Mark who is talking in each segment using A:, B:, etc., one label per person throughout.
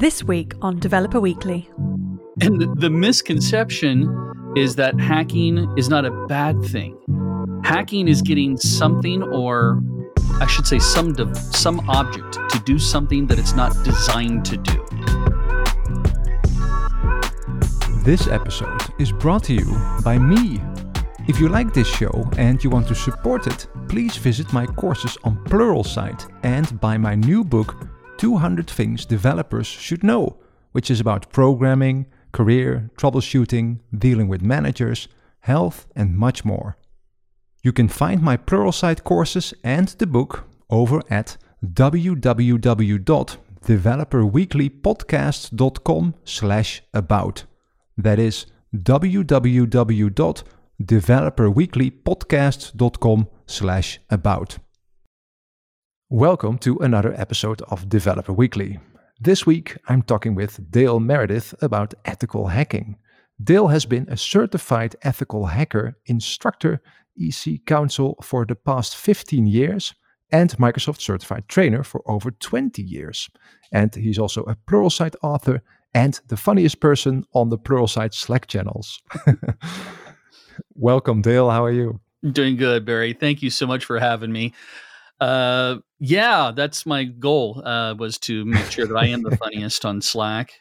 A: This week on Developer Weekly.
B: And the, the misconception is that hacking is not a bad thing. Hacking is getting something, or I should say, some de- some object to do something that it's not designed to do.
C: This episode is brought to you by me. If you like this show and you want to support it, please visit my courses on Plural Pluralsight and buy my new book 200 Things Developers Should Know, which is about programming, career, troubleshooting, dealing with managers, health, and much more. You can find my Pluralsight courses and the book over at www.developerweeklypodcast.com slash about. That is www.developerweeklypodcast.com slash about. Welcome to another episode of Developer Weekly. This week I'm talking with Dale Meredith about ethical hacking. Dale has been a certified ethical hacker instructor, EC Council for the past 15 years, and Microsoft certified trainer for over 20 years. And he's also a Pluralsight author and the funniest person on the Pluralsight Slack channels. Welcome, Dale. How are you?
B: Doing good, Barry. Thank you so much for having me. Uh, yeah, that's my goal. Uh, was to make sure that I am the funniest on Slack.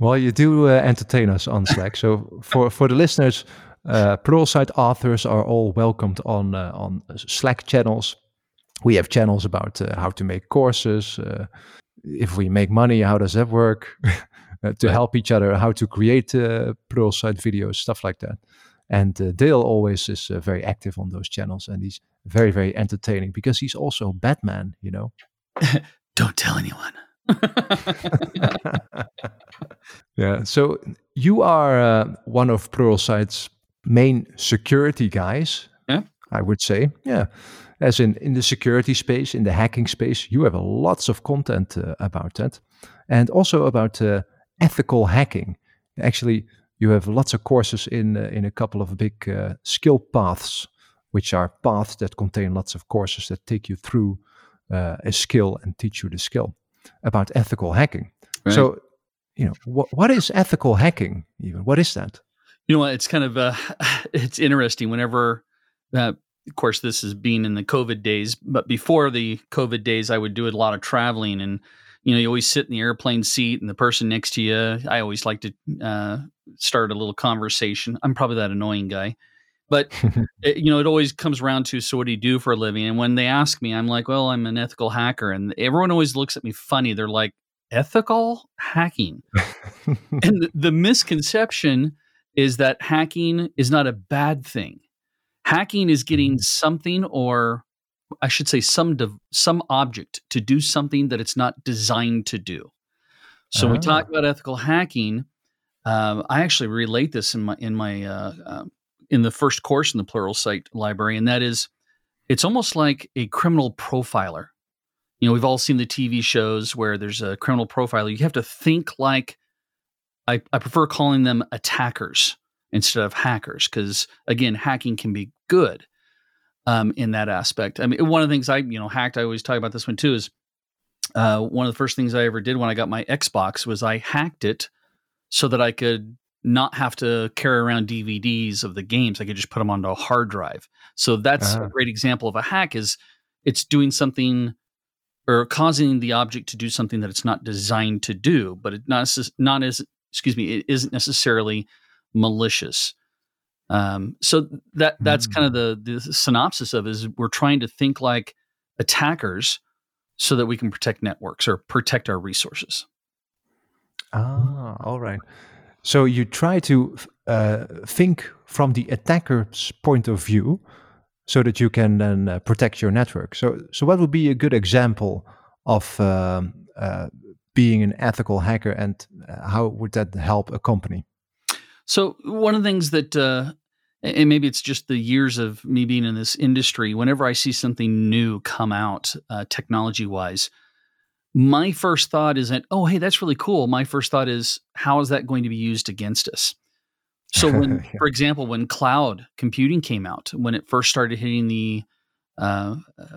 C: well, you do uh, entertain us on Slack. So for for the listeners, uh, Pluralsight authors are all welcomed on uh, on Slack channels. We have channels about uh, how to make courses. Uh, if we make money, how does that work? Uh, to help each other, how to create uh, Pluralsight videos, stuff like that. And uh, Dale always is uh, very active on those channels, and he's very, very entertaining because he's also Batman, you know.
B: Don't tell anyone.
C: yeah. So you are uh, one of Pluralsight's main security guys.
B: Yeah.
C: I would say. Yeah. As in in the security space, in the hacking space, you have lots of content uh, about that, and also about uh, ethical hacking. Actually, you have lots of courses in uh, in a couple of big uh, skill paths, which are paths that contain lots of courses that take you through uh, a skill and teach you the skill about ethical hacking. Right. So, you know, what what is ethical hacking? Even what is that?
B: You know what? It's kind of uh, it's interesting. Whenever, uh, of course, this is being in the COVID days, but before the COVID days, I would do a lot of traveling and you know, you always sit in the airplane seat and the person next to you. I always like to uh, start a little conversation. I'm probably that annoying guy, but it, you know, it always comes around to so what do you do for a living? And when they ask me, I'm like, well, I'm an ethical hacker, and everyone always looks at me funny. They're like, ethical hacking, and the, the misconception is that hacking is not a bad thing. Hacking is getting mm-hmm. something or I should say some de- some object to do something that it's not designed to do. So oh. we talk ah. about ethical hacking, um, I actually relate this in my in my uh, uh, in the first course in the Pluralsight library, and that is, it's almost like a criminal profiler. You know, we've all seen the TV shows where there's a criminal profiler. You have to think like I, I prefer calling them attackers instead of hackers because again, hacking can be good um, in that aspect. I mean, one of the things I, you know, hacked, I always talk about this one too, is uh, one of the first things I ever did when I got my Xbox was I hacked it so that I could not have to carry around DVDs of the games. I could just put them onto a hard drive. So that's uh-huh. a great example of a hack is it's doing something or causing the object to do something that it's not designed to do, but it not, not as, excuse me, it isn't necessarily malicious. Um, so that that's mm. kind of the the synopsis of it is we're trying to think like attackers so that we can protect networks or protect our resources.
C: Ah, all right. So you try to uh, think from the attacker's point of view, so that you can then uh, protect your network. So, so what would be a good example of um, uh, being an ethical hacker, and uh, how would that help a company?
B: So one of the things that, uh, and maybe it's just the years of me being in this industry. Whenever I see something new come out, uh, technology wise, my first thought isn't, "Oh, hey, that's really cool." My first thought is, "How is that going to be used against us?" So, when, yeah. for example, when cloud computing came out, when it first started hitting the uh,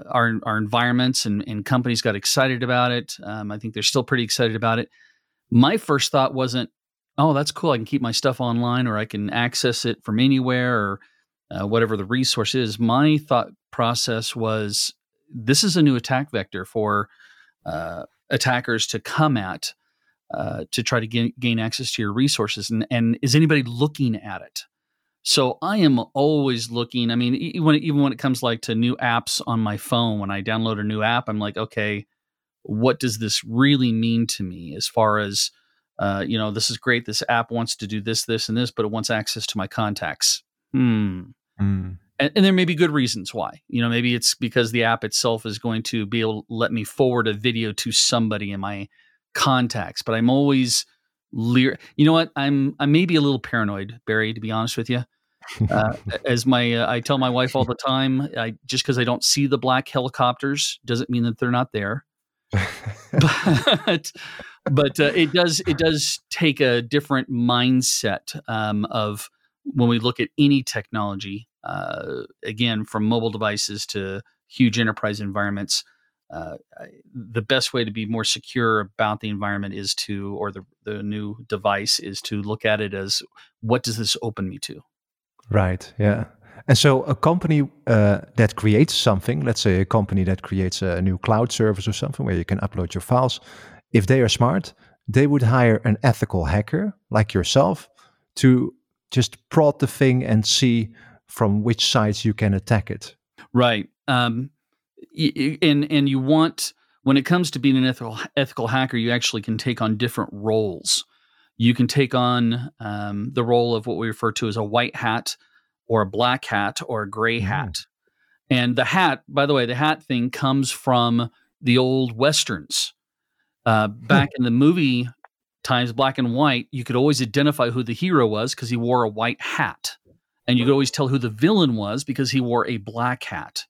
B: our our environments and, and companies got excited about it. Um, I think they're still pretty excited about it. My first thought wasn't, "Oh, that's cool. I can keep my stuff online, or I can access it from anywhere, or uh, whatever the resource is." My thought process was, "This is a new attack vector for uh, attackers to come at uh, to try to gain, gain access to your resources, and, and is anybody looking at it?" So I am always looking. I mean, even when, even when it comes like to new apps on my phone, when I download a new app, I'm like, okay, what does this really mean to me? As far as uh, you know, this is great. This app wants to do this, this, and this, but it wants access to my contacts. Hmm. Mm. And, and, there may be good reasons why. You know, maybe it's because the app itself is going to be able to let me forward a video to somebody in my contacts. But I'm always leer. You know what? I'm I may be a little paranoid, Barry. To be honest with you, uh, as my uh, I tell my wife all the time, I just because I don't see the black helicopters doesn't mean that they're not there. but but uh, it does it does take a different mindset um, of when we look at any technology. Uh, again, from mobile devices to huge enterprise environments. Uh, the best way to be more secure about the environment is to, or the, the new device is to look at it as what does this open me to?
C: Right. Yeah. And so a company uh, that creates something, let's say a company that creates a new cloud service or something where you can upload your files, if they are smart, they would hire an ethical hacker like yourself to just prod the thing and see from which sides you can attack it.
B: Right. Um, and and you want when it comes to being an ethical ethical hacker, you actually can take on different roles you can take on um, the role of what we refer to as a white hat or a black hat or a gray mm. hat. And the hat, by the way, the hat thing comes from the old westerns. Uh, hmm. back in the movie times, black and white, you could always identify who the hero was because he wore a white hat. And you could always tell who the villain was because he wore a black hat.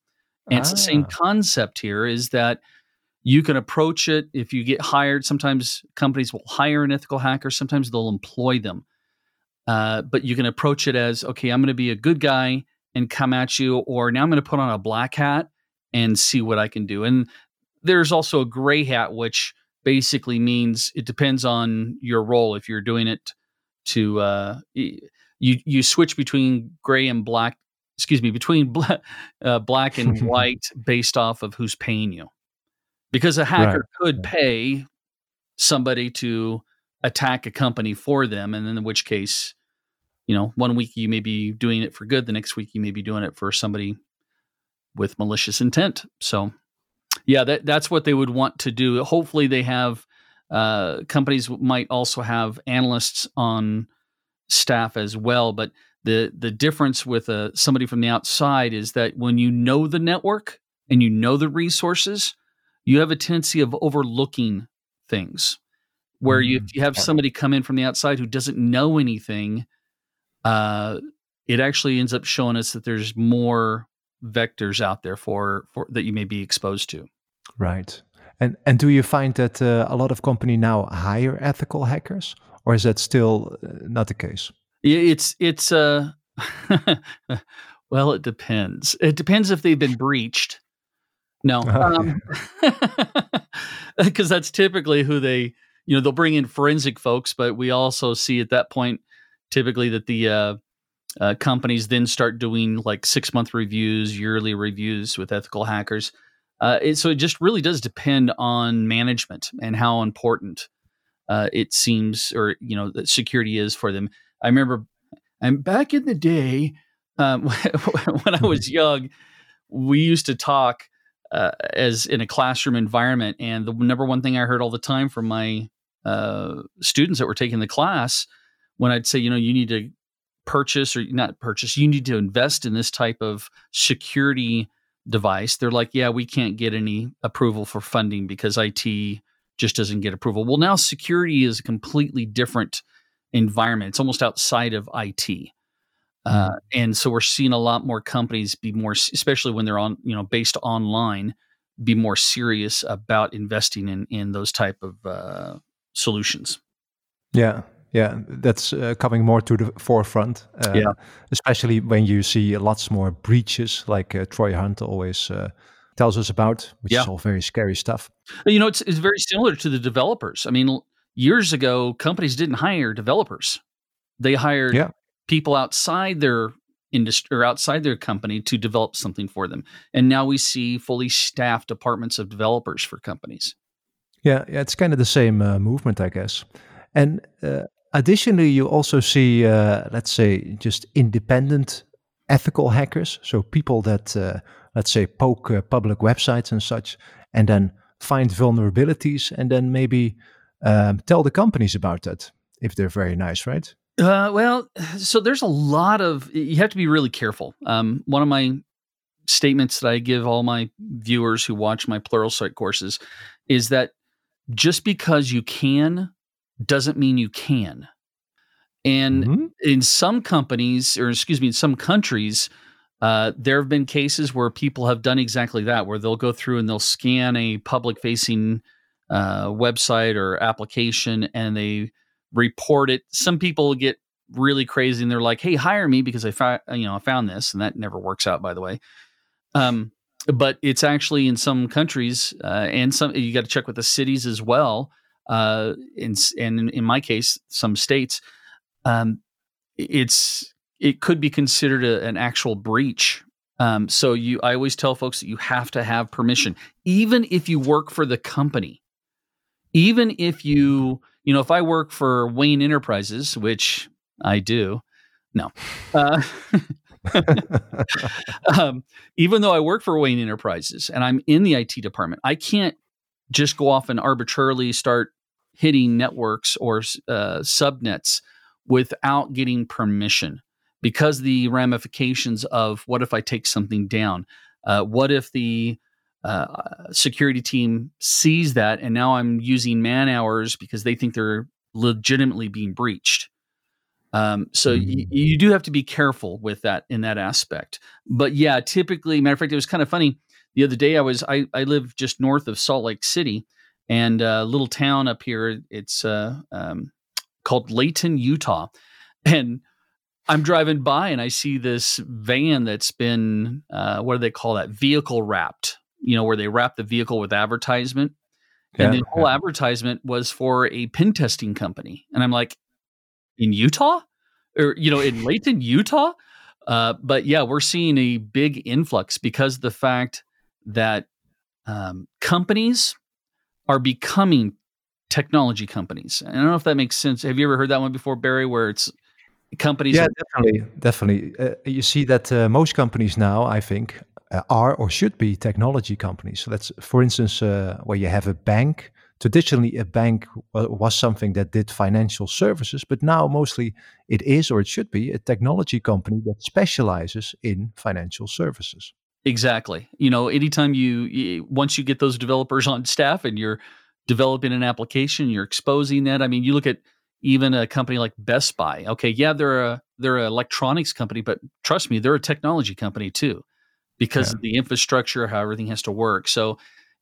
B: And ah. it's the same ah. concept here is that you can approach it if you get hired. Sometimes companies will hire an ethical hacker, sometimes they'll employ them. Uh, but you can approach it as okay, I'm going to be a good guy and come at you, or now I'm going to put on a black hat and see what I can do. And there's also a gray hat, which basically means it depends on your role. If you're doing it to, uh, you you switch between gray and black. Excuse me, between black, uh, black and white based off of who's paying you because a hacker right. could pay somebody to attack a company for them and then in which case you know one week you may be doing it for good the next week you may be doing it for somebody with malicious intent so yeah that, that's what they would want to do. Hopefully they have uh, companies might also have analysts on staff as well but the the difference with uh, somebody from the outside is that when you know the network and you know the resources you have a tendency of overlooking things. Where you, if mm-hmm. you have somebody come in from the outside who doesn't know anything uh, it actually ends up showing us that there's more vectors out there for, for that you may be exposed to
C: right. And and do you find that uh, a lot of company now hire ethical hackers or is that still uh, not the case?
B: It's it's uh well it depends. It depends if they've been breached. No, because um, that's typically who they, you know, they'll bring in forensic folks, but we also see at that point typically that the uh, uh, companies then start doing like six month reviews, yearly reviews with ethical hackers. Uh, it, so it just really does depend on management and how important uh, it seems, or you know, that security is for them. I remember, I'm back in the day um, when I was young, we used to talk uh, as in a classroom environment. And the number one thing I heard all the time from my uh, students that were taking the class when I'd say, you know, you need to purchase or not purchase, you need to invest in this type of security device. They're like, yeah, we can't get any approval for funding because IT just doesn't get approval. Well, now security is a completely different environment. It's almost outside of IT. Uh, mm-hmm. and so we're seeing a lot more companies be more, especially when they're on, you know, based online, be more serious about investing in in those type of uh, solutions.
C: Yeah, yeah, that's uh, coming more to the forefront. Uh, yeah, especially when you see lots more breaches, like uh, Troy Hunt always uh, tells us about, which yeah. is all very scary stuff.
B: You know, it's it's very similar to the developers. I mean, years ago, companies didn't hire developers; they hired yeah. people outside their industry or outside their company to develop something for them. And now we see fully staffed departments of developers for companies.
C: Yeah, yeah it's kind of the same uh, movement, I guess. And uh, additionally, you also see, uh, let's say, just independent ethical hackers. So people that, uh, let's say, poke uh, public websites and such, and then find vulnerabilities, and then maybe um, tell the companies about that if they're very nice, right?
B: Uh, well, so there's a lot of you have to be really careful. Um, one of my statements that I give all my viewers who watch my Pluralsight courses is that just because you can doesn't mean you can. And mm-hmm. in some companies, or excuse me, in some countries, uh, there have been cases where people have done exactly that, where they'll go through and they'll scan a public facing uh, website or application and they report it. Some people get really crazy and they're like, "Hey, hire me because I found you know I found this," and that never works out, by the way. Um, but it's actually in some countries uh, and some you got to check with the cities as well. Uh, in, and in my case, some states, um, it's it could be considered a, an actual breach. Um, so you, I always tell folks that you have to have permission, even if you work for the company, even if you you know, if I work for Wayne Enterprises, which I do, no. Uh, um, even though I work for Wayne Enterprises and I'm in the IT department, I can't just go off and arbitrarily start hitting networks or uh, subnets without getting permission because the ramifications of what if I take something down? Uh, what if the uh, security team sees that and now I'm using man hours because they think they're legitimately being breached. Um, so mm-hmm. y- you do have to be careful with that in that aspect. But yeah, typically, matter of fact, it was kind of funny. The other day, I was I, I live just north of Salt Lake City, and a little town up here. It's uh, um, called Layton, Utah, and I'm driving by and I see this van that's been uh, what do they call that? Vehicle wrapped you know, where they wrap the vehicle with advertisement. And yeah, the whole advertisement was for a pen testing company. And I'm like, in Utah? Or, you know, in Layton, Utah? Uh, but yeah, we're seeing a big influx because the fact that um, companies are becoming technology companies. I don't know if that makes sense. Have you ever heard that one before, Barry, where it's companies?
C: Yeah, definitely. Definitely. Uh, you see that uh, most companies now, I think, uh, are or should be technology companies. So that's, for instance, uh, where you have a bank. Traditionally, a bank was something that did financial services, but now mostly it is or it should be a technology company that specializes in financial services.
B: Exactly. You know, anytime you, you once you get those developers on staff and you're developing an application, you're exposing that. I mean, you look at even a company like Best Buy. Okay, yeah, they're a they're an electronics company, but trust me, they're a technology company too because yeah. of the infrastructure, how everything has to work. So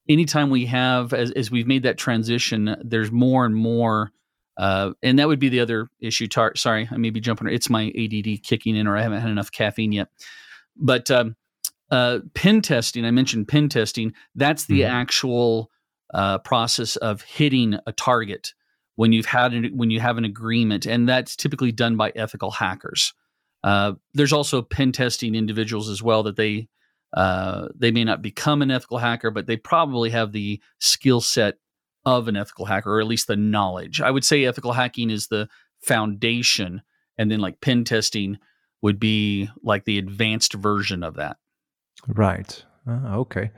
B: anytime we have, as, as we've made that transition, there's more and more. Uh, and that would be the other issue. Tar- sorry, I may be jumping. It's my ADD kicking in, or I haven't had enough caffeine yet. But um, uh, pen testing, I mentioned pen testing. That's the mm-hmm. actual uh, process of hitting a target when you've had an, when you have an agreement, and that's typically done by ethical hackers. Uh, there's also pen testing individuals as well that they uh, they may not become an ethical hacker, but they probably have the skill set of an ethical hacker, or at least the knowledge. I would say ethical hacking is the foundation, and then like pen testing would be like the advanced version of that.
C: Right. Uh, okay.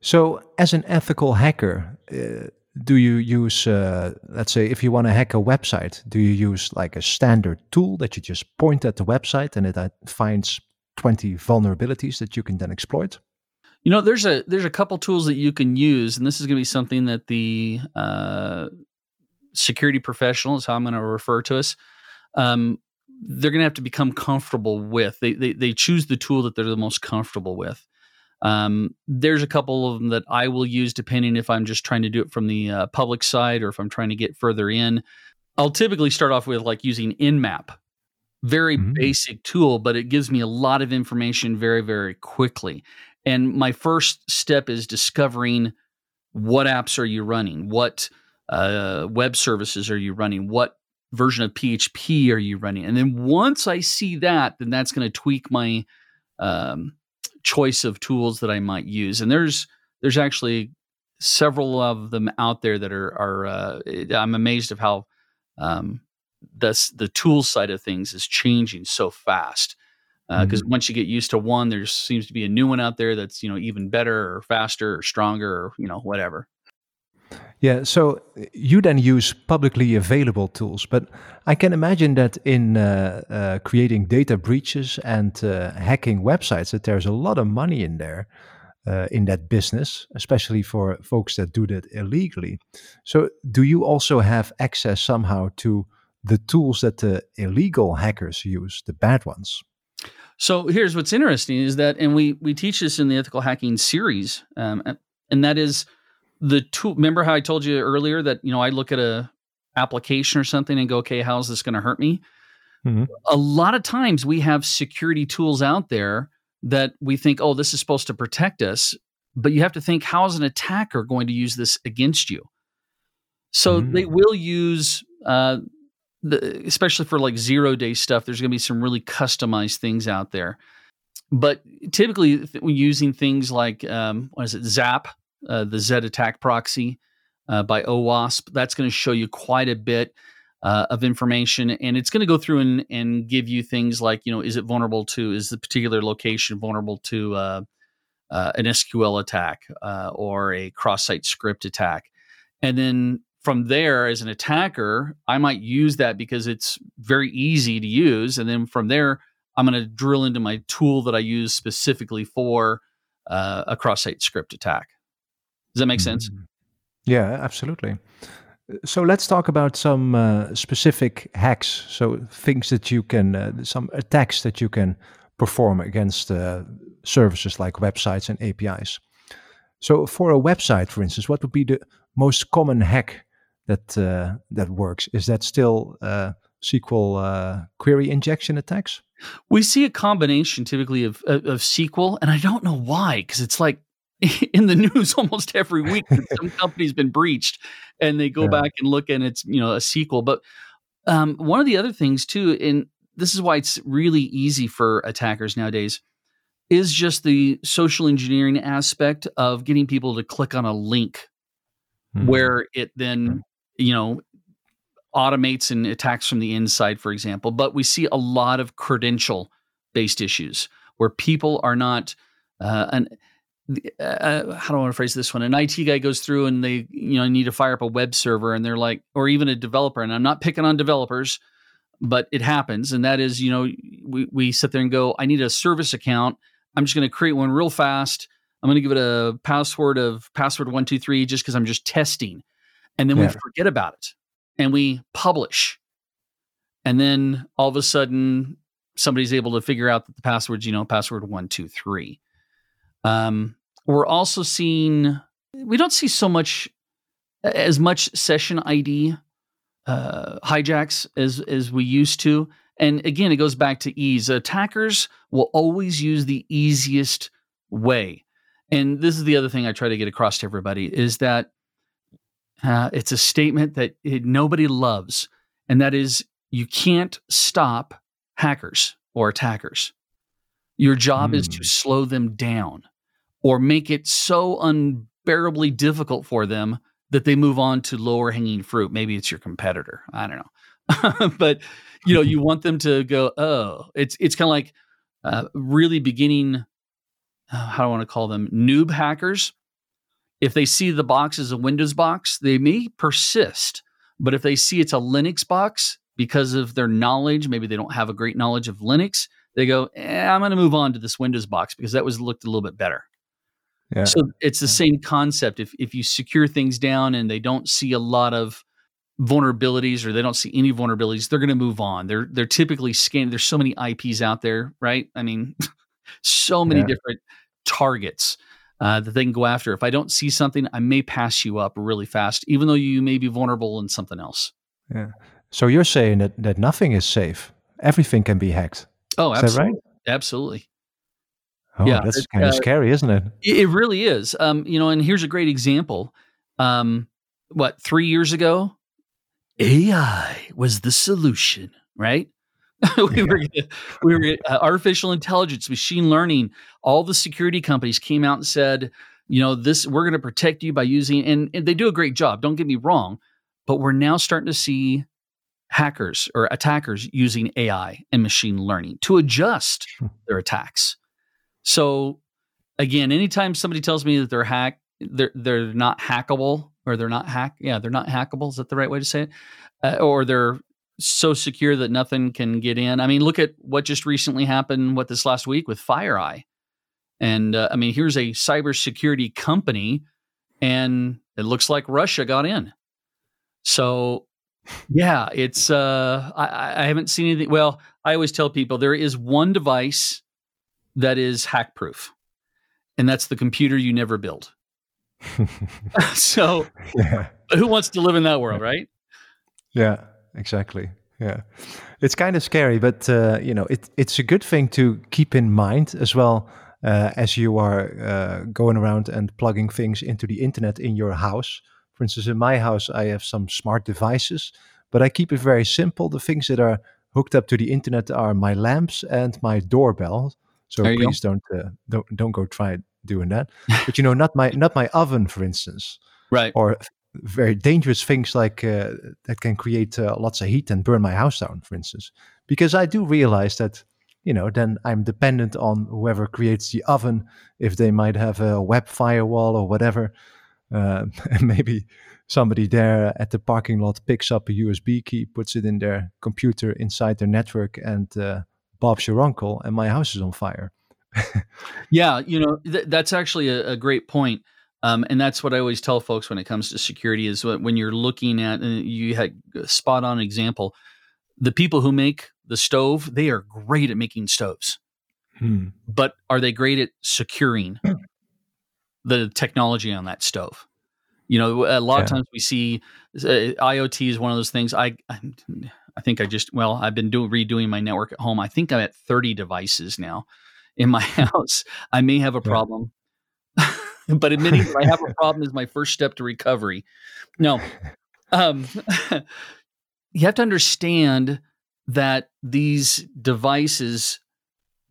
C: So, as an ethical hacker, uh, do you use, uh, let's say, if you want to hack a website, do you use like a standard tool that you just point at the website and it uh, finds 20 vulnerabilities that you can then exploit?
B: You know, there's a there's a couple tools that you can use, and this is going to be something that the uh, security is how I'm going to refer to us, um, they're going to have to become comfortable with. They, they they choose the tool that they're the most comfortable with. Um, there's a couple of them that I will use depending if I'm just trying to do it from the uh, public side or if I'm trying to get further in. I'll typically start off with like using Nmap, very
C: Mhm.
B: basic tool, but it gives me a lot of information very, very quickly. And my first step is discovering what apps are you running, what uh, web services are you running, what version of PHP are you running, and then once I see that, then that's going to tweak my um, choice of tools that I might use. And there's there's actually several of them out there that are are uh, I'm amazed of how um, the the tool side of things is changing so fast. Because once you get used to one, there seems to be a new one out there that's you know even better or faster or stronger or you know whatever.
C: Yeah, so you then use publicly available tools, but I can imagine that in uh, uh, creating data breaches and uh, hacking websites, that there's a lot of money in there uh, in that business, especially for folks that do that illegally. So, do you also have access somehow to the tools that the illegal hackers use, the bad ones?
B: So here's what's interesting is that, and we we teach this in the ethical hacking series, um, and that is the tool. Remember how I told you earlier that you know I look at a application or something and go, okay, how's this going to hurt me?
C: Mhm.
B: A lot of times we have security tools out there that we think, oh, this is supposed to protect us, but you have to think, how is an attacker going to use this against you? So they
C: Mm.
B: will use, uh, the, especially for like zero day stuff. There's going to be some really customized things out there, but typically th- using things like um, what is it, Zap, uh, the Z attack proxy uh, by OWASP. That's going to show you quite a bit uh, of information, and it's going to go through and, and give you things like, you know, is it vulnerable to, is the particular location vulnerable to uh, uh, an SQL attack or a cross-site script attack, and then from there, as an attacker, I might use that because it's very easy to use, and then from there, I'm going to drill into my tool that I use specifically for a cross-site script attack. Does that make sense?
C: Mhm. Yeah, absolutely. So let's talk about some uh, specific hacks. So things that you can, uh, some attacks that you can perform against uh, services like websites and APIs. So for a website, for instance, what would be the most common hack that uh, that works? Is that still uh, SQL uh, query injection attacks?
B: We see a combination typically of, of, of SQL, and I don't know why, because it's like in the news almost every week some company's been breached, and they go
C: Yeah.
B: back and look, and it's you know a SQL. But um, one of the other things too, and this is why it's really easy for attackers nowadays, is just the social engineering aspect of getting people to click on a link
C: Hmm.
B: where it then you know automates and attacks from the inside for example but we see a lot of credential based issues where people are not uh, uh, how do I want to phrase this one? An IT guy goes through and they, you know, need to fire up a web server, and they're like, or even a developer. And I'm not picking on developers, but it happens. And that is, you know, we we sit there and go, I need a service account. I'm just going to create one real fast. I'm going to give it a password of password one two three, just because I'm just testing, and then we forget about it, and we publish, and then all of a sudden somebody's able to figure out that the password's, you know, password one two three. Um, we're also seeing we don't see so much as much session ID uh, hijacks as as we used to. And again, it goes back to ease. Attackers will always use the easiest way. And this is the other thing I try to get across to everybody is that uh, it's a statement that it, nobody loves, and that is you can't stop hackers or attackers. Your job is to
C: Hmm.
B: slow them down or make it so unbearably difficult for them that they move on to lower hanging fruit. Maybe it's your competitor. I don't know. but you know, you want them to go, oh, it's it's kind of like uh, really beginning. Uh, how do I want to call them? Noob hackers. If they see the box as a Windows box, they may persist. But if they see it's a Linux box because of their knowledge, maybe they don't have a great knowledge of Linux, they go, eh, I'm going to move on to this Windows box because that was looked a little bit better.
C: Yeah.
B: So it's the same concept. If if you secure things down and they don't see a lot of vulnerabilities or they don't see any vulnerabilities, they're going to move on. They're they're typically scanning. There's so many IPs out there, right? I mean, so many
C: Yeah.
B: different targets uh, that they can go after. If I don't see something, I may pass you up really fast, even though you may be vulnerable in something else. Yeah.
C: So you're saying that, that nothing is safe. Everything can be hacked.
B: Oh,
C: Is that right?
B: Absolutely.
C: Oh,
B: Yeah,
C: that's kind of
B: uh,
C: scary, isn't it?
B: It really is. Um, you know, and here's a great example. Um, what, three years ago, AI was the solution, right? we were, we were uh, artificial intelligence, machine learning. All the security companies came out and said, you know, this we're going to protect you by using, and, and they do a great job. Don't get me wrong, but we're now starting to see hackers or attackers using AI and machine learning to adjust
C: Hmm.
B: their attacks. So again, anytime somebody tells me that they're hack, they're they're not hackable or they're not hack, yeah, they're not hackable. Is that the right way to say it? Uh, or they're so secure that nothing can get in. I mean, look at what just recently happened. What this last week with FireEye, and uh, I mean, here's a cybersecurity company, and it looks like Russia got in. So yeah, it's uh I- I, I haven't seen anything. Well, I always tell people there is one device that is hack proof, and that's the computer you never build. so
C: yeah.
B: who wants to live in that world, right?
C: Yeah, exactly. Yeah, it's kind of scary, but uh, you know, it, it's a good thing to keep in mind as well uh, as you are uh, going around and plugging things into the internet in your house. For instance, in my house, I have some smart devices, but I keep it very simple. The things that are hooked up to the internet are my lamps and my doorbell. So
B: There
C: please don't uh, don't don't go try doing that. but you know, not my not my oven, for instance
B: Right.
C: or very dangerous things like uh, that can create uh, lots of heat and burn my house down, for instance. Because I do realize that, you know, then I'm dependent on whoever creates the oven, if they might have a web firewall or whatever. Uh, and maybe somebody there at the parking lot picks up a USB key, puts it in their computer inside their network, and uh, Bob's your uncle, and my house is on fire.
B: Yeah, you know th- that's actually a, a great point, um, and that's what I always tell folks when it comes to security is when when you're looking at and you had a spot on example, the people who make the stove they are great at making stoves,
C: Hmm.
B: but are they great at securing the technology on that stove? You know, a lot of times we see uh, IoT is one of those things. I, I I think I just well, I've been doing redoing my network at home. I think I'm at 30 devices now in my house. I may have a
C: Yeah.
B: problem, but admitting that I have a problem is my first step to recovery. No, um, you have to understand that these devices,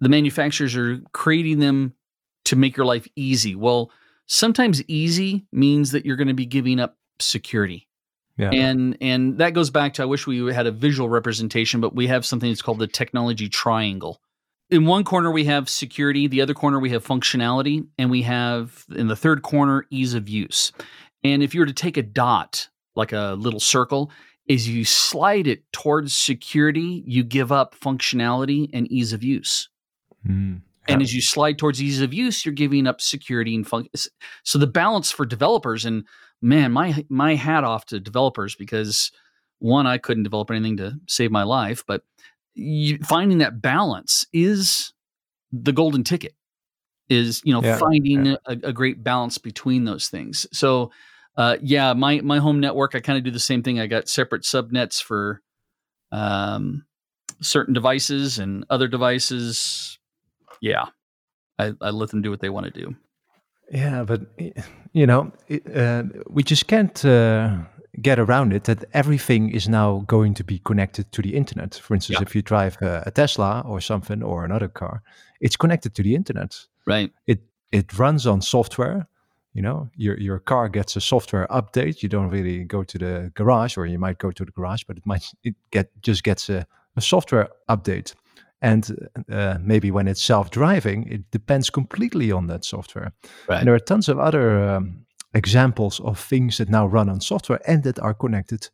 B: the manufacturers are creating them to make your life easy. Well, sometimes easy means that you're going to be giving up security.
C: Yeah.
B: And and that goes back to I wish we had a visual representation, but we have something that's called the technology triangle. In one corner we have security, the other corner we have functionality, and we have in the third corner ease of use. And if you were to take a dot, like a little circle, as you slide it towards security, you give up functionality and ease of use.
C: Hmm.
B: And as you slide towards ease of use, you're giving up security and fun. So the balance for developers and man, my my hat off to developers because one, I couldn't develop anything to save my life, but you, finding that balance is the golden ticket. Is you know
C: Yeah,
B: finding A, a great balance between those things. So uh, yeah, my my home network, I kind of do the same thing. I got separate subnets for um, certain devices and other devices. Yeah, I, I let them do what they want to do.
C: Yeah, but you know, it, uh, we just can't uh, get around it that everything is now going to be connected to the internet. For instance,
B: Yeah.
C: if you drive a, a Tesla or something or another car, it's connected to the internet.
B: Right.
C: It it runs on software. You know, your your car gets a software update. You don't really go to the garage, or you might go to the garage, but it might it get just gets a, a software update. And uh, maybe when it's self-driving, it depends completely on that software.
B: Right.
C: And there are tons of other um, examples of things that now run on software and that are connected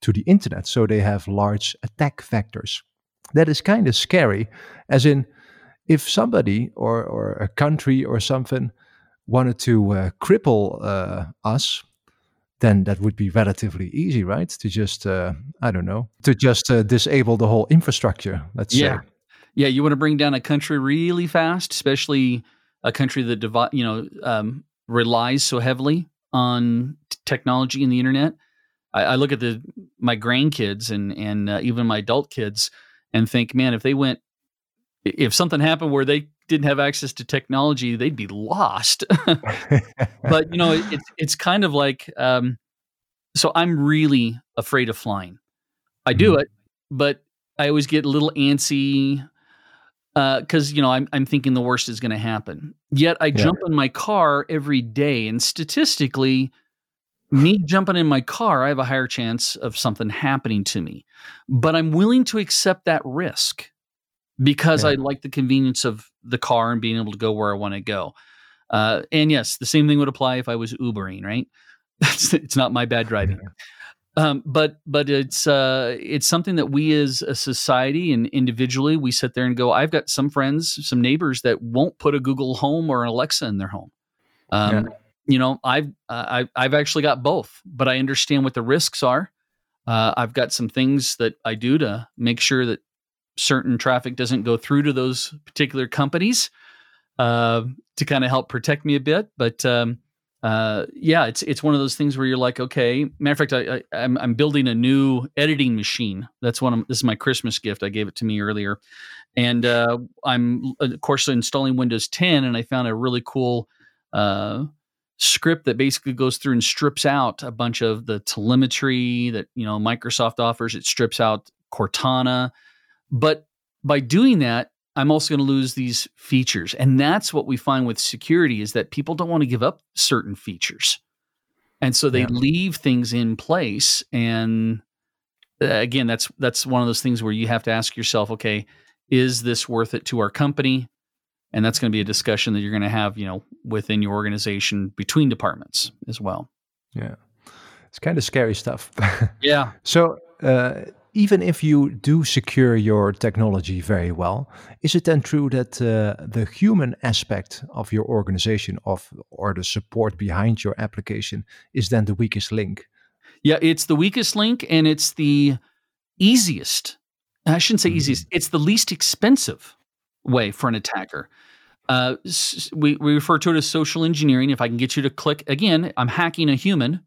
C: to the internet. So they have large attack vectors. That is kind of scary, as in, if somebody or, or a country or something wanted to uh, cripple uh, us, then that would be relatively easy, right? To just, uh, I don't know, to just uh, disable the whole infrastructure, let's
B: Yeah.
C: say.
B: Yeah, you want to bring down a country really fast, especially a country that devi- you know um, relies so heavily on t- technology and the internet. I, I look at the my grandkids and and uh, even my adult kids and think, man, if they went, if something happened where they didn't have access to technology, they'd be lost. but you know, it, it's it's kind of like, um, so I'm really afraid of flying. I do mm-hmm. it, but I always get a little antsy because uh, you know I'm I'm thinking the worst is going to happen. Yet I yeah. jump in my car every day, and statistically, me jumping in my car, I have a higher chance of something happening to me. But I'm willing to accept that risk because yeah. I like the convenience of the car and being able to go where I want to go. Uh, and yes, the same thing would apply if I was Ubering, right? it's not my bad driving. Um, but but it's uh, it's something that we as a society and individually we sit there and go. I've got some friends, some neighbors that won't put a Google Home or an Alexa in their home. Um, yeah. You know, I've uh, I've I've actually got both, but I understand what the risks are. Uh, I've got some things that I do to make sure that certain traffic doesn't go through to those particular companies uh, to kind of help protect me a bit. But um, uh, yeah, it's it's one of those things where you're like, okay. Matter of fact, I, I am I'm, I'm building a new editing machine. That's one of this is my Christmas gift. I gave it to me earlier, and uh, I'm of course installing Windows 10, and I found a really cool uh, script that basically goes through and strips out a bunch of the telemetry that you know Microsoft offers. It strips out Cortana, but by doing that, I'm also going to lose these features. And that's what we find with security is that people don't want to give up certain features. And so they yeah. leave things in place and uh, again that's that's one of those things where you have to ask yourself okay is this worth it to our company and that's going to be a discussion that you're going to have you know within your organization between departments as well
C: yeah it's kind of scary stuff
B: yeah
C: so uh, even if you do secure your technology very well, is it then true that uh, the human aspect of your organization of or the support behind your application is then the weakest link?
B: Yeah, it's the weakest link and it's the easiest. I shouldn't say mm-hmm. easiest. It's the least expensive way for an attacker. Uh, we, we refer to it as social engineering. If I can get you to click again, I'm hacking a human.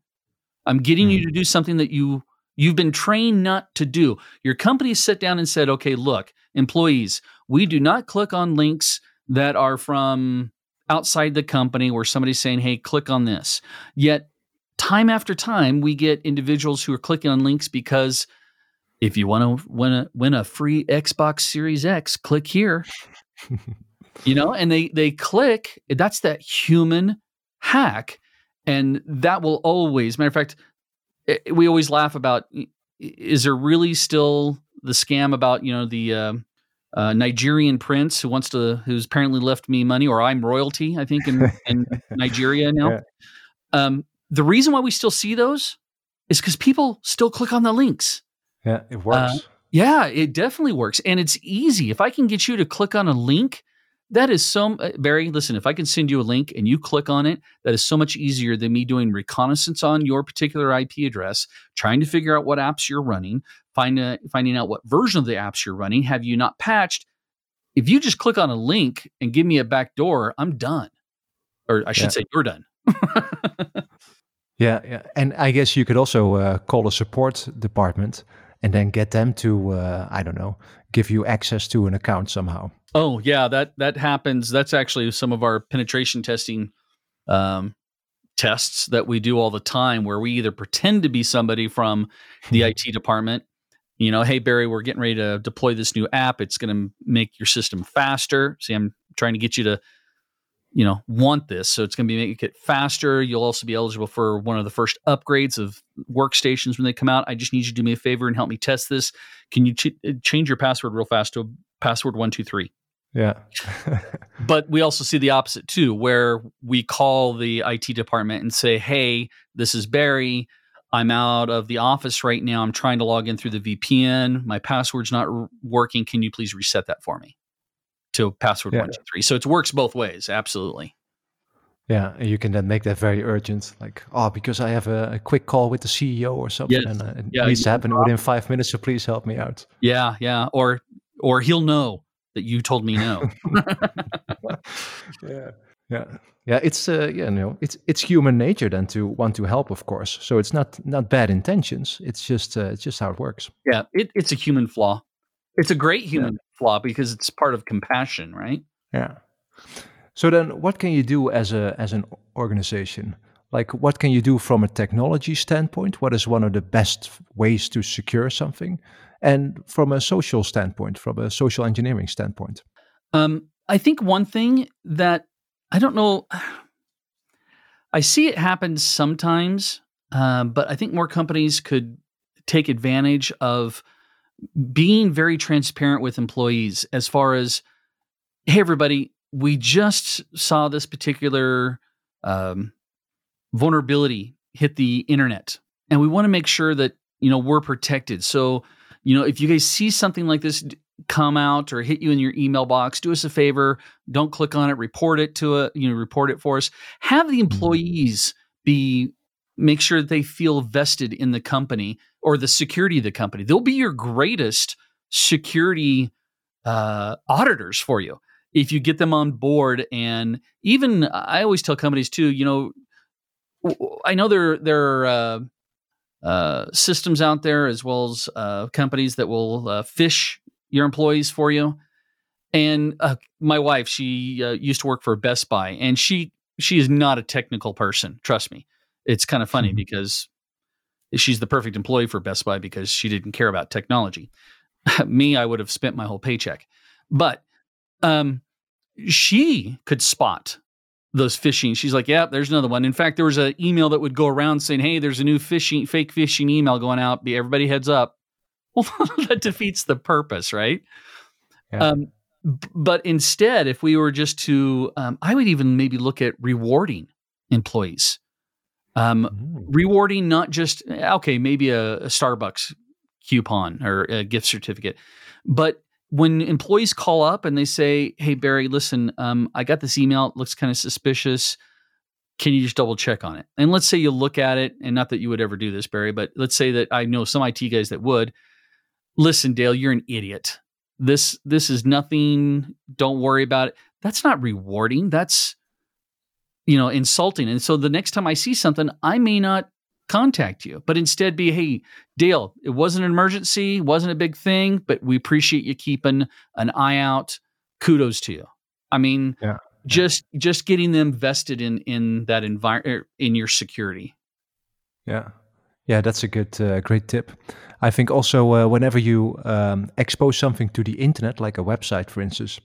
B: I'm getting mm-hmm. you to do something that you You've been trained not to do. Your company sat down and said, okay, look, employees, we do not click on links that are from outside the company where somebody's saying, hey, click on this. Yet, time after time, we get individuals who are clicking on links because if you want to win a, win a free Xbox Series X, click here. you know, and they they click. That's that human hack, and that will always. Matter of fact, it, we always laugh about is there really still the scam about you know the uh, uh, Nigerian prince who wants to who's apparently left me money or I'm royalty I think in, in Nigeria now. Yeah. Um, the reason why we still see those is because people still click on the links.
C: Yeah, it works. Uh,
B: yeah, it definitely works, and it's easy. If I can get you to click on a link that is so uh, Barry. Listen, if I can send you a link and you click on it, that is so much easier than me doing reconnaissance on your particular IP address, trying to figure out what apps you're running, find a, finding out what version of the apps you're running. Have you not patched? If you just click on a link and give me a back door, I'm done. Or I should yeah. say, you're done.
C: yeah, yeah, and I guess you could also uh, call a support department and then get them to, uh, I don't know, give you access to an account somehow.
B: Oh yeah, that that happens. That's actually some of our penetration testing um, tests that we do all the time, where we either pretend to be somebody from the IT department. You know, hey Barry, we're getting ready to deploy this new app. It's going to make your system faster. See, I'm trying to get you to, you know, want this. So it's going to be make it faster. You'll also be eligible for one of the first upgrades of workstations when they come out. I just need you to do me a favor and help me test this. Can you ch- change your password real fast to password one two three?
C: Yeah.
B: but we also see the opposite too, where we call the IT department and say, hey, this is Barry. I'm out of the office right now. I'm trying to log in through the VPN. My password's not r- working. Can you please reset that for me to password yeah. one, two, three? So it works both ways. Absolutely.
C: Yeah, you can then make that very urgent, like, oh, because I have a, a quick call with the CEO or something, yes. and uh, it yeah, needs to happen within five minutes. So please help me out.
B: Yeah, yeah, or or he'll know that you told me no.
C: yeah. Yeah, yeah, it's uh, yeah, you know, it's it's human nature then to want to help, of course. So it's not not bad intentions. It's just uh, it's just how it works.
B: Yeah, it, it's a human flaw. It's a great human yeah. flaw because it's part of compassion, right?
C: Yeah. So then, what can you do as a as an organization? Like, what can you do from a technology standpoint? What is one of the best ways to secure something? And from a social standpoint, from a social engineering standpoint?
B: Um, I think one thing that I don't know, I see it happen sometimes, uh, but I think more companies could take advantage of being very transparent with employees as far as, hey, everybody, we just saw this particular um, vulnerability hit the internet and we want to make sure that you know we're protected so you know if you guys see something like this come out or hit you in your email box do us a favor. Don't click on it. Report it to a you know report it for us. Have the mm-hmm. employees be make sure that they feel vested in the company or the security of the company. They'll be your greatest security uh, auditors for you if you get them on board. And even i always tell companies too you know I know they're they're uh, uh, systems out there as well as uh, companies that will uh, phish your employees for you. And uh, my wife, she uh, used to work for Best Buy, and she she is not a technical person. Trust me, it's kind of funny mm-hmm. because she's the perfect employee for Best Buy because she didn't care about technology. me, I would have spent my whole paycheck, but um, she could spot those phishing. She's like, yeah, there's another one. In fact, there was an email that would go around saying, hey, there's a new phishing, fake phishing email going out. Be everybody heads up. Well, that defeats the purpose, right? Yeah. Um, but instead, if we were just to, um, I would even maybe look at rewarding employees. Um, mm. Rewarding not just, okay, maybe a, a Starbucks coupon or a gift certificate, but when employees call up and they say, "Hey Barry, listen, um, I got this email. It looks kind of suspicious. Can you just double check on it?" And let's say you look at it, and not that you would ever do this, Barry, but let's say that I know some IT guys that would. Listen, Dale, you're an idiot. This this is nothing. Don't worry about it. That's not rewarding. That's you know insulting. And so the next time I see something, I may not contact you, but instead be, hey, Dale, it wasn't an emergency, wasn't a big thing, but we appreciate you keeping an eye out. Kudos to you. I mean, yeah. just just getting them vested in in that environment er, in your security.
C: Yeah. Yeah, that's a good, uh, great tip. I think also uh, whenever you um, expose something to the internet, like a website, for instance,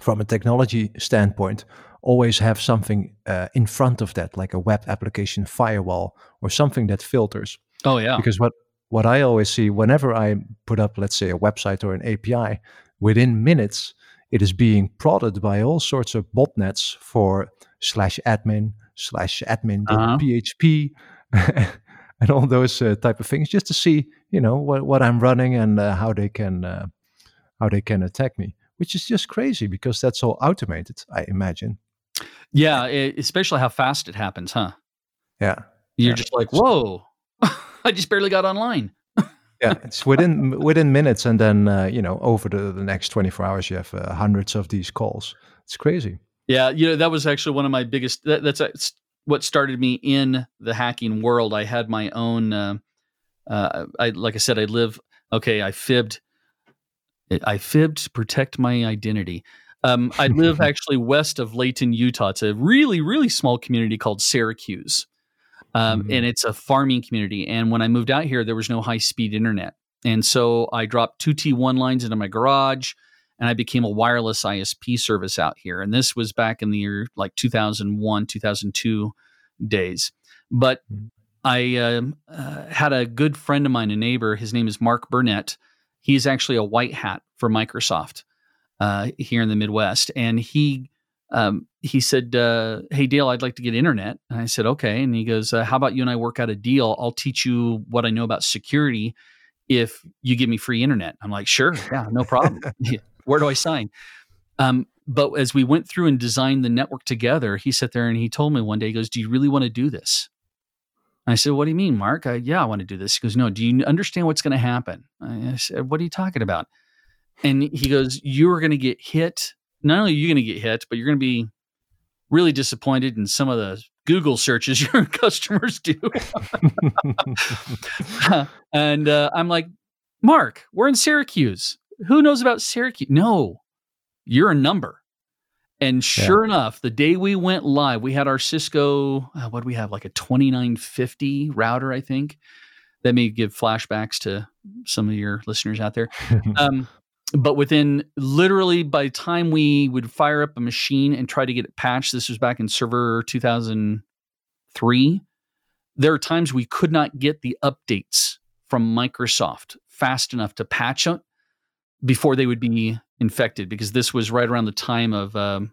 C: from a technology standpoint, always have something uh, in front of that, like a web application firewall or something that filters.
B: Oh yeah.
C: Because what what I always see whenever I put up, let's say, a website or an API, within minutes it is being prodded by all sorts of botnets for slash admin slash admin uh-huh. php and all those uh, type of things just to see you know what, what i'm running and uh, how they can uh, how they can attack me which is just crazy because that's all automated i imagine
B: yeah, it, especially how fast it happens, huh?
C: Yeah.
B: You're
C: yeah.
B: just like, whoa, I just barely got online.
C: yeah, it's within within minutes, and then uh, you know over the, the next 24 hours, you have uh, hundreds of these calls. It's crazy.
B: Yeah, you know that was actually one of my biggest. That, that's uh, what started me in the hacking world. I had my own. Uh, uh, I like I said, I live. Okay, I fibbed. I fibbed to protect my identity. Um, I live actually west of Layton, Utah. It's a really, really small community called Syracuse. Um, mm-hmm. And it's a farming community. And when I moved out here, there was no high speed internet. And so I dropped two T1 lines into my garage and I became a wireless ISP service out here. And this was back in the year like 2001, 2002 days. But mm-hmm. I um, uh, had a good friend of mine, a neighbor. His name is Mark Burnett. He's actually a white hat for Microsoft uh, here in the Midwest, and he um, he said, uh, "Hey Dale, I'd like to get internet." And I said, "Okay." And he goes, uh, "How about you and I work out a deal? I'll teach you what I know about security if you give me free internet." I'm like, "Sure, yeah, no problem. Where do I sign?" Um, but as we went through and designed the network together, he sat there and he told me one day, he goes, "Do you really want to do this?" I said, "What do you mean, Mark? I, yeah, I want to do this." He goes, "No. Do you understand what's going to happen?" I said, "What are you talking about?" And he goes, You're going to get hit. Not only are you going to get hit, but you're going to be really disappointed in some of the Google searches your customers do. and uh, I'm like, Mark, we're in Syracuse. Who knows about Syracuse? No, you're a number. And sure yeah. enough, the day we went live, we had our Cisco, uh, what do we have, like a 2950 router, I think. That may give flashbacks to some of your listeners out there. um, but within literally by the time we would fire up a machine and try to get it patched, this was back in server 2003, there are times we could not get the updates from Microsoft fast enough to patch it before they would be infected because this was right around the time of um,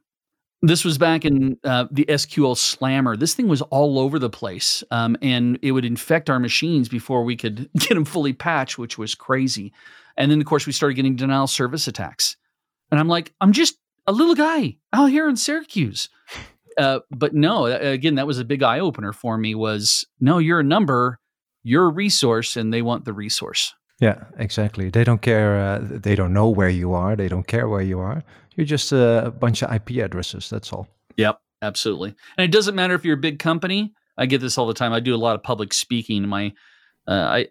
B: this was back in uh, the SQL Slammer. This thing was all over the place, um, and it would infect our machines before we could get them fully patched, which was crazy. And then, of course, we started getting denial service attacks. And I'm like, I'm just a little guy out here in Syracuse. Uh, but no, again, that was a big eye opener for me. Was no, you're a number, you're a resource, and they want the resource.
C: Yeah, exactly. They don't care. Uh, they don't know where you are. They don't care where you are. You're just a bunch of IP addresses. That's all.
B: Yep, absolutely. And it doesn't matter if you're a big company. I get this all the time. I do a lot of public speaking. My, uh, I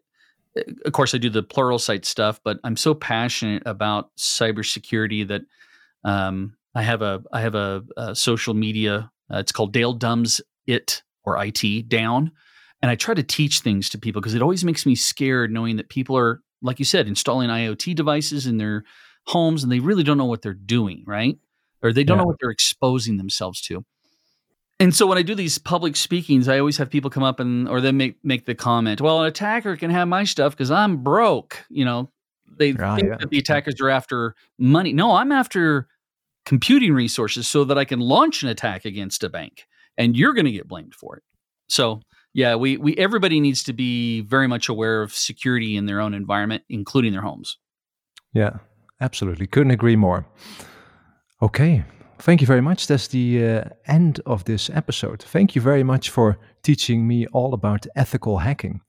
B: of course, I do the Pluralsight stuff, but I'm so passionate about cybersecurity that um, I have a I have a, a social media. Uh, it's called Dale Dumbs It or IT Down, and I try to teach things to people because it always makes me scared knowing that people are, like you said, installing IoT devices in their homes and they really don't know what they're doing, right? Or they don't yeah. know what they're exposing themselves to and so when I do these public speakings, I always have people come up and or they make make the comment, "Well, an attacker can have my stuff because I'm broke." You know, they think yeah. that the attackers are after money. No, I'm after computing resources so that I can launch an attack against a bank, and you're going to get blamed for it. So yeah, we we everybody needs to be very much aware of security in their own environment, including their homes.
C: Yeah, absolutely. Couldn't agree more. Okay, Thank you very much. That's the uh, end of this episode. Thank you very much for teaching me all about ethical hacking.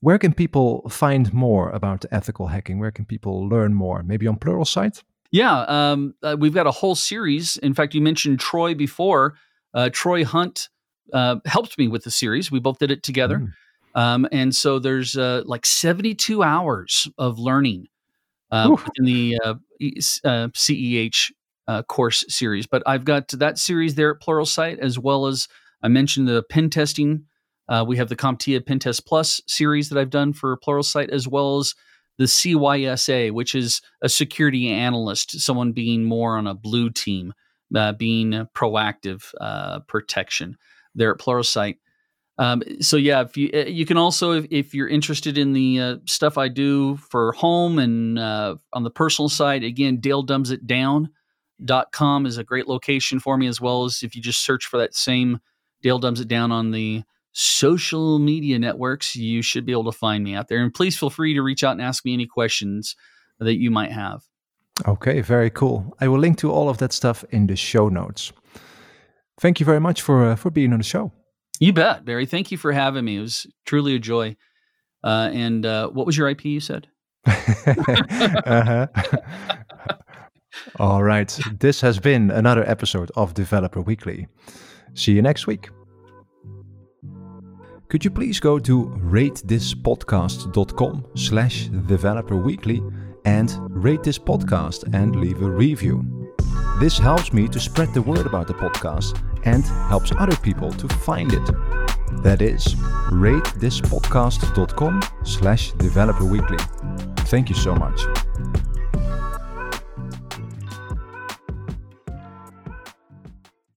C: Where can people find more about ethical hacking? Where can people learn more? Maybe on Pluralsight?
B: Yeah, um, uh, we've got a whole series. In fact, you mentioned Troy before. Uh, Troy Hunt uh, helped me with the series. We both did it together. Mm. Um, and so there's uh, like 72 hours of learning uh, in the CEH uh, course series. But I've got that series there at Pluralsight, as well as I mentioned the pen testing. Uh, we have the CompTIA Pen Test Plus series that I've done for Pluralsight, as well as the CYSA, which is a security analyst, someone being more on a blue team, uh, being proactive uh, protection there at Pluralsight. Um, so yeah, if you uh, you can also if, if you're interested in the uh, stuff I do for home and uh, on the personal side, again, Dale dumbs it down com is a great location for me, as well as if you just search for that same Dale Dumbs It Down on the social media networks, you should be able to find me out there. And please feel free to reach out and ask me any questions that you might have.
C: Okay, very cool. I will link to all of that stuff in the show notes. Thank you very much for uh, for being on the show.
B: You bet, Barry. Thank you for having me. It was truly a joy. Uh, and uh, what was your IP you said? uh-huh.
C: All right. This has been another episode of Developer Weekly. See you next week. Could you please go to ratethispodcast.com slash developerweekly and rate this podcast and leave a review. This helps me to spread the word about the podcast and helps other people to find it. That is ratethispodcast.com slash developerweekly. Thank you so much.